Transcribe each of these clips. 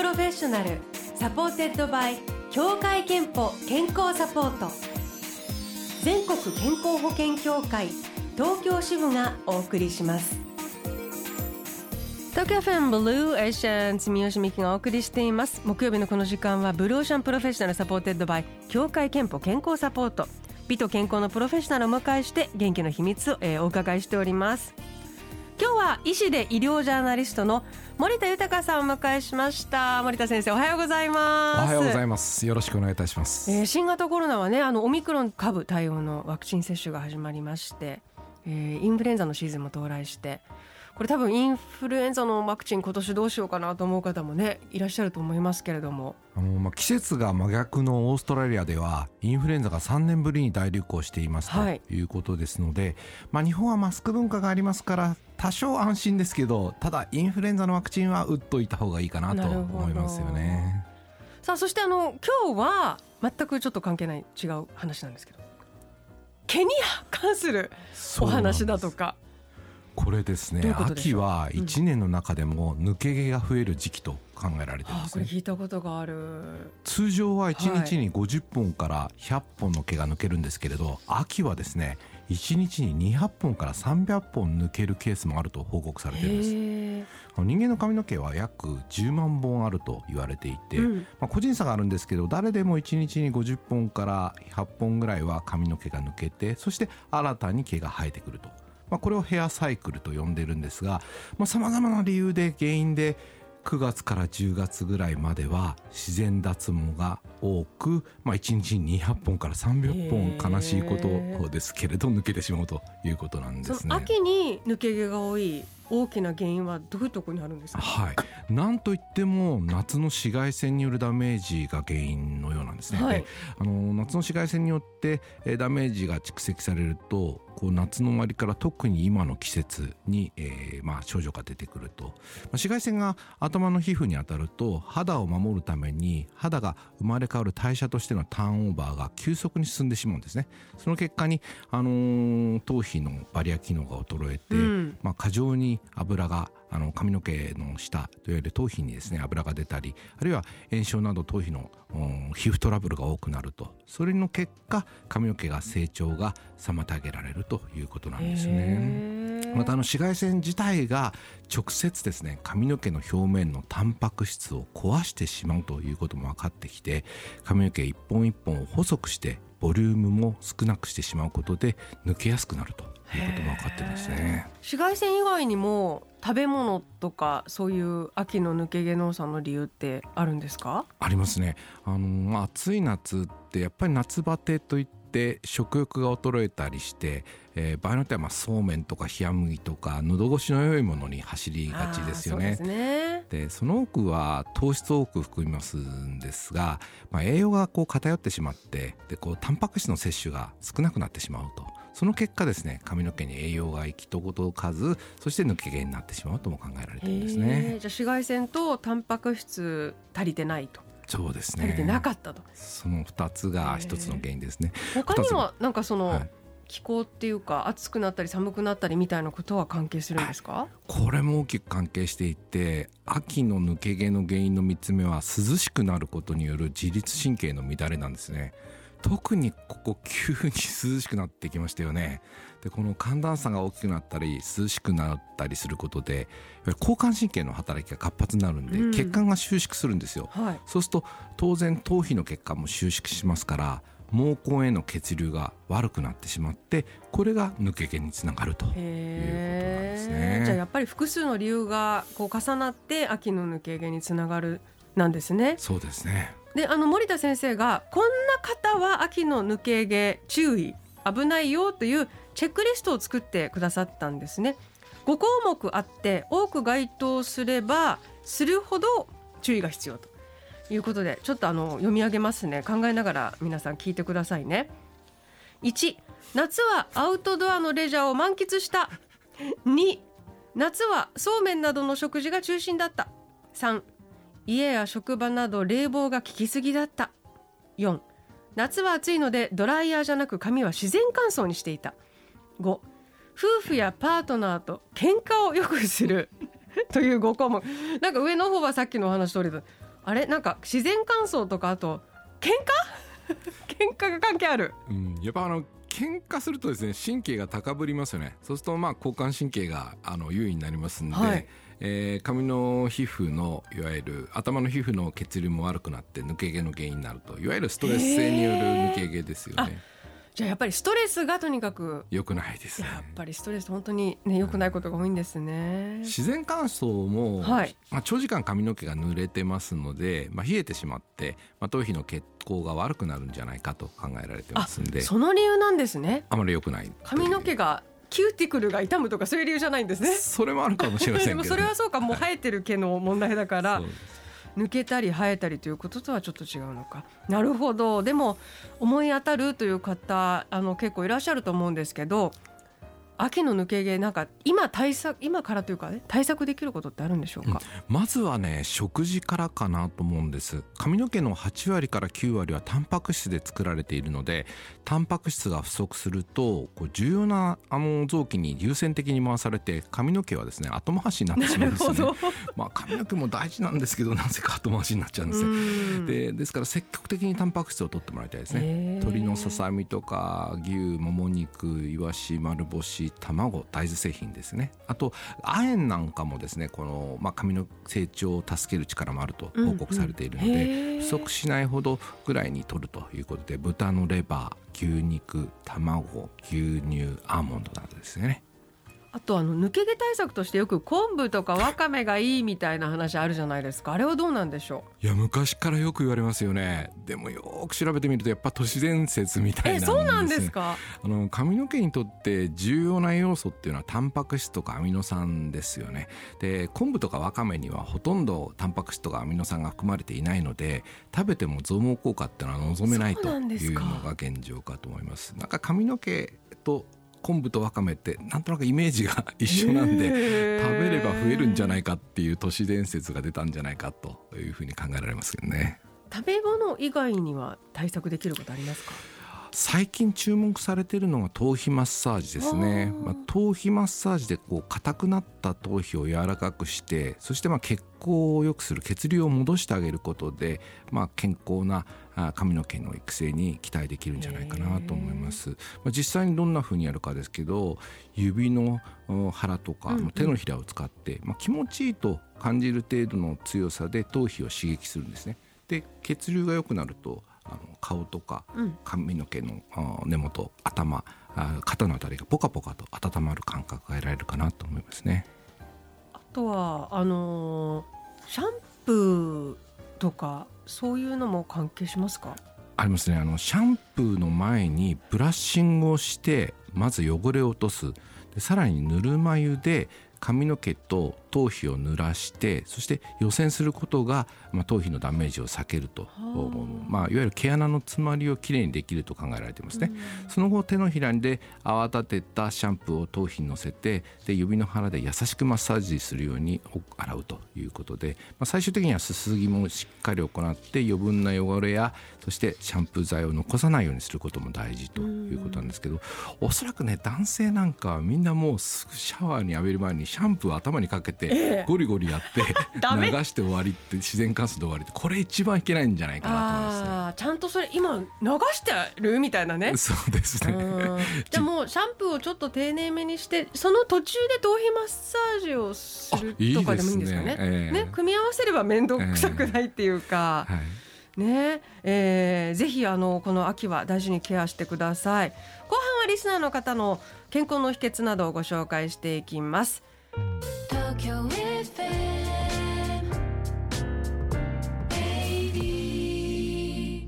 プロフェッショナル supported by 協会けんぽ健康サポート。全国健康保険協会東京支部がお送りします。 TOKYO FM ブルーオーシャン住吉美紀がお送りしています。木曜日のこの時間はブルーオーシャンプロフェッショナル supported by 協会けんぽ健康サポート。美と健康のプロフェッショナルをお迎えして元気の秘密を、えー、お伺いしております。今日は医師で医療ジャーナリストの森田豊さんをお迎えしました。森田先生おはようございます。おはようございます。よろしくお願いいたします、えー、新型コロナはねあのオミクロン株対応のワクチン接種が始まりまして、えー、インフルエンザのシーズンも到来してこれ多分インフルエンザのワクチン今年どうしようかなと思う方もねいらっしゃると思いますけれども。あの、まあ、季節が真逆のオーストラリアではインフルエンザが3年ぶりに大流行していますとい。うことですので、はい、まあ、日本はマスク文化がありますから多少安心ですけどただインフルエンザのワクチンは打っといた方がいいかなと思いますよね。さあそしてあの今日は全くちょっと関係ない違う話なんですけど。毛に関するお話だとか。これですね。秋は1年の中でも抜け毛が増える時期と考えられてます、ね、これ聞いたことがある。通常は1日に50本から100本の毛が抜けるんですけれど、はい、秋はですね1日に200本から300本抜けるケースもあると報告されています。人間の髪の毛は約10万本あると言われていて、うん、まあ、個人差があるんですけど誰でも1日に50本から100本ぐらいは髪の毛が抜けてそして新たに毛が生えてくるとまあ、これをヘアサイクルと呼んでるんですがさまざ、まな理由で原因で9月から10月ぐらいまでは自然脱毛が多く、まあ、1日に200本から300本悲しいことですけれど抜けてしまうということなんですね。秋に抜け毛が多い大きな原因はどういうところにあるんですか、はい、なんといっても夏の紫外線によるダメージが原因のようなんですね、はい、あの夏の紫外線によってダメージが蓄積されるとこう夏の終わりから特に今の季節に、えー、まあ症状が出てくると、まあ、紫外線が頭の皮膚に当たると肌を守るために肌が生まれ変わる代謝としてのターンオーバーが急速に進んでしまうんですね。その結果に、あのー、頭皮のバリア機能が衰えて、うん、まあ、過剰に油があの髪の毛の下といわゆる頭皮にですね油が出たりあるいは炎症など頭皮の皮膚トラブルが多くなると。それの結果髪の毛が成長が妨げられるということなんですね。またあの紫外線自体が直接ですね髪の毛の表面のタンパク質を壊してしまうということも分かってきて髪の毛一本一本を細くしてボリュームも少なくしてしまうことで抜けやすくなるとことも分かってるんですね紫外線以外にも食べ物とかそういう秋の抜け毛のさの理由ってあるんですか？ありますねあの暑い夏ってやっぱり夏バテといって食欲が衰えたりして、えー、場合によってはまあそうめんとか冷麦とか喉越しの良いものに走りがちですよね。で、ね、その多くは糖質を多く含みますんですが、まあ、栄養がこう偏ってしまってでこうタンパク質の摂取が少なくなってしまうと。その結果ですね髪の毛に栄養が行き届かずそして抜け毛になってしまうとも考えられてるんですね。じゃあ紫外線とタンパク質足りてないと。そうですね。足りてなかったと。その2つが一つの原因ですね。他にはなんかその、はい。気候っていうか暑くなったり寒くなったりみたいなことは関係するんですか？これも大きく関係していて秋の抜け毛の原因の3つ目は涼しくなることによる自律神経の乱れなんですね特にここ急に涼しくなってきましたよね。でこの寒暖差が大きくなったり涼しくなったりすることで交感神経の働きが活発になるんで、うん、血管が収縮するんですよ、はい、そうすると当然頭皮の血管も収縮しますから毛根への血流が悪くなってしまってこれが抜け毛につながるということなんですね。じゃあやっぱり複数の理由がこう重なって秋の抜け毛につながるなんですね。そうですねであの森田先生がこんな方は秋の抜け毛注意危ないよというチェックリストを作ってくださったんですね。5項目あって多く該当すればするほど注意が必要と。いうことでちょっとあの読み上げますね。考えながら皆さん聞いてくださいね。1夏はアウトドアのレジャーを満喫した。2夏はそうめんなどの食事が中心だった。3家や職場など冷房が効きすぎだった。4夏は暑いのでドライヤーじゃなく髪は自然乾燥にしていた。5夫婦やパートナーと喧嘩をよくする。という5項目。なんか上の方はさっきのお話通りだ。あれ？なんか自然乾燥とかあと喧嘩？喧嘩が関係ある。うん、やっぱあの喧嘩するとですね神経が高ぶりますよね。そうするとまあ交感神経があの優位になりますんで、はいえー髪の皮膚のいわゆる頭の皮膚の血流も悪くなって抜け毛の原因になるといわゆるストレス性による抜け毛ですよね。じゃあやっぱりストレスがとにかく良くないですね。やっぱりストレス本当にね良くないことが多いんですね。自然乾燥も、はい。まあ、長時間髪の毛が濡れてますので、まあ、冷えてしまって、まあ、頭皮の血行が悪くなるんじゃないかと考えられてますんで。その理由なんですね。あまり良くない髪の毛がキューティクルが痛むとかそういう理由じゃないんですね。それもあるかもしれませんけど、でもそれはそうか。もう生えてる毛の問題だから。そうです。抜けたり生えたりということとはちょっと違うのか。なるほど。でも思い当たるという方あの結構いらっしゃると思うんですけど秋の抜け毛なんか今対策今からというかね対策できることってあるんでしょうか、まずはね食事からかなと思うんです。髪の毛の8割から9割はタンパク質で作られているのでタンパク質が不足するとこう重要なあの臓器に優先的に回されて髪の毛はですね後回しになってしまうんですよね。まあ髪の毛も大事なんですけどなぜか後回しになっちゃうんです。ねうん。でですから積極的にタンパク質を取ってもらいたいですね。鶏のささみとか牛もも肉いわし丸干し卵大豆製品ですね。あと亜鉛なんかもですねこの、まあ、髪の成長を助ける力もあると報告されているので、うんうん不足しないほどぐらいに取るということで豚のレバー牛肉卵牛乳アーモンドなどですねあとあの抜け毛対策としてよく昆布とかわかめがいいみたいな話あるじゃないですか。あれはどうなんでしょいや昔からよく言われますよね。でもよーく調べてみるとやっぱ都市伝説みたいなんですうえそうなんですかあの髪の毛にとって重要な要素っていうのはタンパク質とかアミノ酸ですよね。で昆布とかわかめにはほとんどタンパク質とかアミノ酸が含まれていないので食べても増毛効果っていうのは望めないというのが現状かと思います。なんか髪の毛と昆布とわかめってなんとなくイメージが一緒なんで食べれば増えるんじゃないかっていう都市伝説が出たんじゃないかというふうに考えられますけどね。食べ物以外には対策できることありますか？最近注目されているのが頭皮マッサージですね。まあ、頭皮マッサージでこう硬くなった頭皮を柔らかくしてそしてまあ血行を良くする血流を戻してあげることで、まあ、健康なあ髪の毛の育成に期待できるんじゃないかなと思います、まあ、実際にどんな風にやるかですけど指のうん腹とかうんうん。手のひらを使って、まあ、気持ちいいと感じる程度の強さで頭皮を刺激するんですね。で血流が良くなるとあの顔とかうん。髪の毛のあ根元頭あ肩のあたりがポカポカと温まる感覚が得られるかなと思いますね。あとはあのーシャンプーとかそういうのも関係しますか？ありますね。あのシャンプーの前にブラッシングをしてまず汚れを落とす。でさらにぬるま湯で髪の毛と頭皮を濡らしてそして予洗することが、まあ、頭皮のダメージを避けると、あ。まあ、いわゆる毛穴の詰まりをきれいにできると考えられていますね。その後手のひらで泡立てたシャンプーを頭皮にのせてで指の腹で優しくマッサージするように洗うということで、まあ、最終的にはすすぎもしっかり行って余分な汚れやそしてシャンプー剤を残さないようにすることも大事ということなんですけどおそらくね男性なんかはみんなもうすぐシャワーに浴びる前にシャンプーを頭にかけえてえゴリゴリやって 流して終わりって自然乾燥で終わりってこれ一番いけないんじゃないかなと思いますね。ちゃんとそれ今流してるみたいなね。そうですね。うん。じゃあもうシャンプーをちょっと丁寧めにしてその途中で頭皮マッサージをするとかでもいいんですかね。ですね。ええ。ね組み合わせれば面倒くさくないっていうか、はい。ね。えーぜひあのこの秋は大事にケアしてください。後半はリスナーの方の健康の秘訣などをご紹介していきます東京 FM 80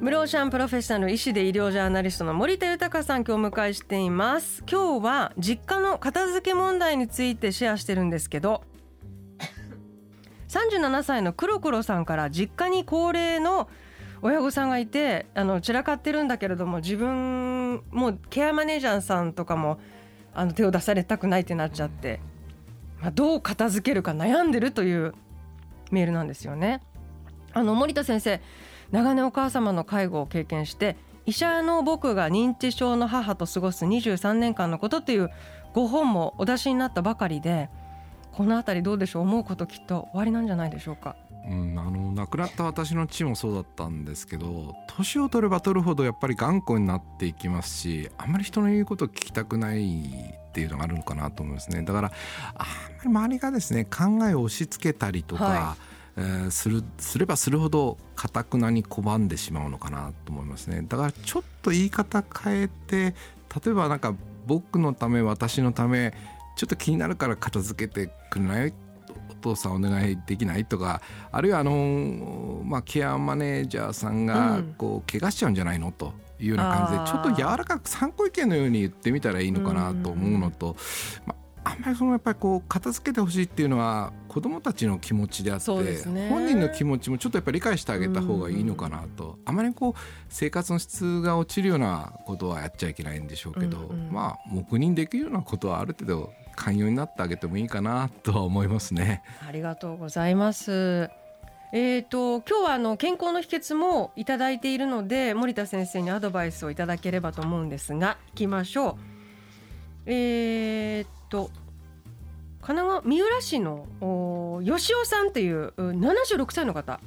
無老シャンプロフェッショナル医師で医療ジャーナリストの森田豊さん今日お迎えしています今日は実家の片付け問題についてシェアしてるんですけど37歳の黒黒さんから実家に高齢の親御さんがいてあの散らかってるんだけれども自分もうケアマネージャーさんとかもあの手を出されたくないってなっちゃって、まあ、どう片付けるか悩んでるというメールなんですよね。あの森田先生長年お母様の介護を経験して医者の僕が認知症の母と過ごす23年間のことというご本もお出しになったばかりでこのあたりどうでしょう？思うこときっと終わりなんじゃないでしょうかうん、あの亡くなった私の父もそうだったんですけど年を取れば取るほどやっぱり頑固になっていきますしあんまり人の言うことを聞きたくないっていうのがあるのかなと思いますね。だからあんまり周りがですね考えを押し付けたりとか、はえーするすればするほどかたくなに拒んでしまうのかなと思いますね。だからちょっと言い方変えて例えばなんか僕のため私のためちょっと気になるから片付けてくれないお父さんお願いできないとかあるいはあの、まあ、ケアマネージャーさんがうん。こう怪我しちゃうんじゃないのというような感じであー。ちょっと柔らかく参考意見のように言ってみたらいいのかなと思うのと、まあ、あんまりそのやっぱりこう片付けてほしいっていうのは子どもたちの気持ちであってね。本人の気持ちもちょっとやっぱり理解してあげた方がいいのかなと。あまりこう生活の質が落ちるようなことはやっちゃいけないんでしょうけど、うんうん。まあ黙認できるようなことはある程度寛容になってあげてもいいかなとは思いますね。ありがとうございます。えー、と今日はあの健康の秘訣もいただいているので森田先生にアドバイスをいただければと思うんですがいきましょう。えー、と神奈川三浦市の吉尾さんというう76歳の方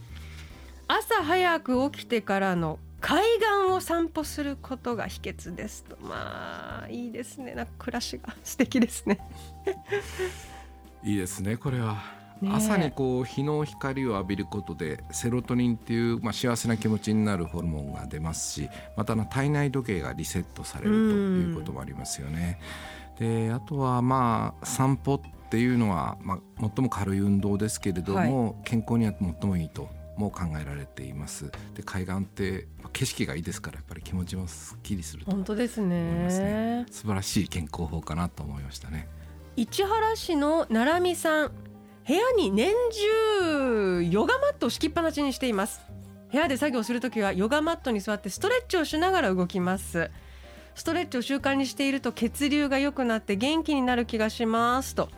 朝早く起きてからの海岸を散歩することが秘訣ですと。まあいいですね。なんか暮らしが素敵ですね。いいですねこれは、ねえ。朝にこう日の光を浴びることでセロトニンっていう、まあ、幸せな気持ちになるホルモンが出ますしまたあの体内時計がリセットされるということもありますよね。であとはまあ散歩っていうのは、まあ、最も軽い運動ですけれども、健康には最もいいとも考えられています。で海岸ってまあ景色がいいですからやっぱり気持ちもすっきりすると本当です思いますねね。素晴らしい健康法かなと思いましたね。市原市の奈良美さん部屋に年中ヨガマットを敷きっぱなしにしています部屋で作業するときはヨガマットに座ってストレッチをしながら動きますストレッチを習慣にしていると血流が良くなって元気になる気がしますと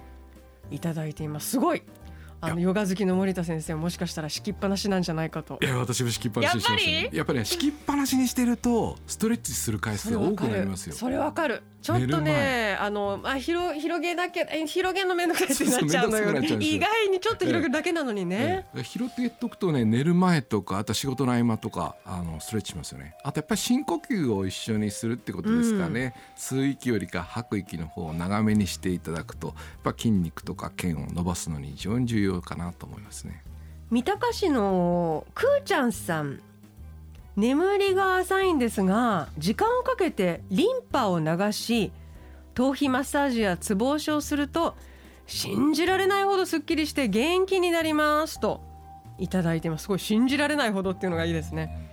いただいていますすごいあのいヨガ好きの森田先生もしかしたら敷きっぱなしなんじゃないかと。いや私も敷きっぱなしにしてまねやっぱり？ね敷きっぱなしにしてるとストレッチする回数が多くなりますよ。それわかる。ちょっとね前。あのあ広広げだけえ広げんのめんどくさいってなっちゃうのよ。意外にちょっと広げるだけなのにね、ええ。拾っておくとね寝る前とかあと仕事の合間とかあのストレッチしますよね。あとやっぱり深呼吸を一緒にするってことですかね、吸う息よりか吐く息の方を長めにしていただくとやっぱ筋肉とか腱を伸ばすのに非常に重要かなと思いますね。三鷹市のくーちゃんさん。眠りが浅いんですが時間をかけてリンパを流し頭皮マッサージやツボ押しをすると信じられないほどすっきりして元気になりますといただいてます。すごい信じられないほどっていうのがいいですね。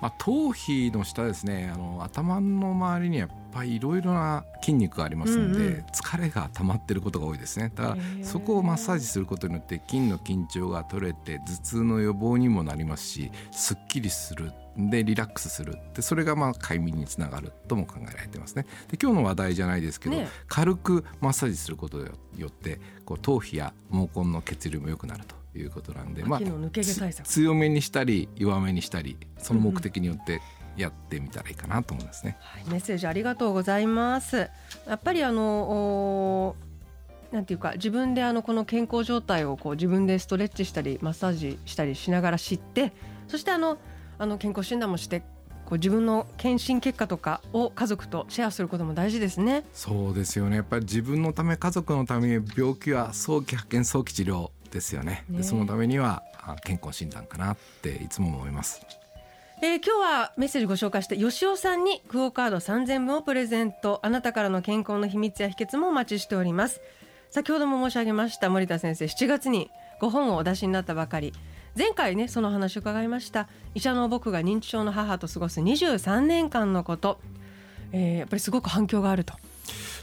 まあ、頭皮の下ですねあの頭の周りにはやっぱりいろいろな筋肉がありますので、うんうん。疲れが溜まってることが多いですね。だからそこをマッサージすることによって筋の緊張が取れて頭痛の予防にもなりますしすっきりする。でリラックスする。でそれがまあ快眠につながるとも考えられてますね。で今日の話題じゃないですけど、ね軽くマッサージすることによってこう頭皮や毛根の血流も良くなるということなんで、秋の抜け毛対策つ強めにしたり弱めにしたりその目的によってやってみたらいいかなと思いますね。はい、メッセージありがとうございます。やっぱりあのおなんていうか自分であのこの健康状態をこう自分でストレッチしたりマッサージしたりしながら知ってそしてあのあの健康診断もしてこう自分の検診結果とかを家族とシェアすることも大事ですね。そうですよねやっぱり自分のため家族のために病気は早期発見早期治療ですよね。ね。でそのためにはあ健康診断かなっていつも思います。えー今日はメッセージご紹介して吉尾さんにクオカード3000分をプレゼント。あなたからの健康の秘密や秘訣もお待ちしております。先ほども申し上げました森田先生7月にご本をお出しになったばかり。前回ねその話を伺いました。医者の僕が認知症の母と過ごす23年間のこと、えーやっぱりすごく反響があると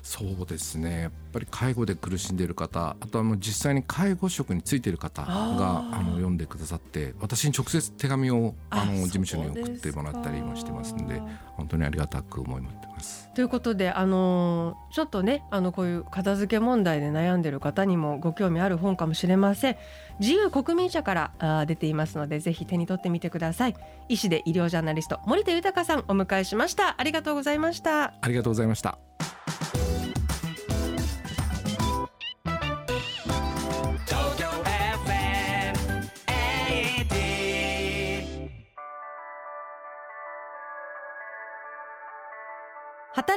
そうですね。やっぱり介護で苦しんでいる方あとはもう実際に介護職についている方があの読んでくださって私に直接手紙をあのあ事務所に送ってもらったりもしてますんでか本当にありがたく思いってます。ということで、あのーちょっとねあのこういう片付け問題で悩んでる方にもご興味ある本かもしれません。自由国民社から出ていますのでぜひ手に取ってみてください。医師で医療ジャーナリスト森田豊さんお迎えしました。ありがとうございました。ありがとうございました。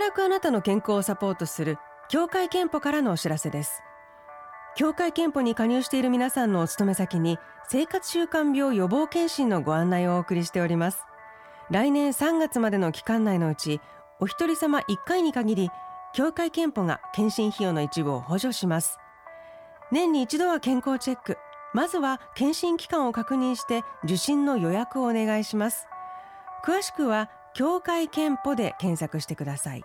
働くあなたの健康をサポートする協会憲法からのお知らせです。協会憲法に加入している皆さんのお勤め先に生活習慣病予防検診のご案内をお送りしております。来年3月までの期間内のうちお一人様1回に限り協会憲法が検診費用の一部を補助します。年に一度は健康チェック。まずは検診期間を確認して受診の予約をお願いします。詳しくは協会憲法で検索してください。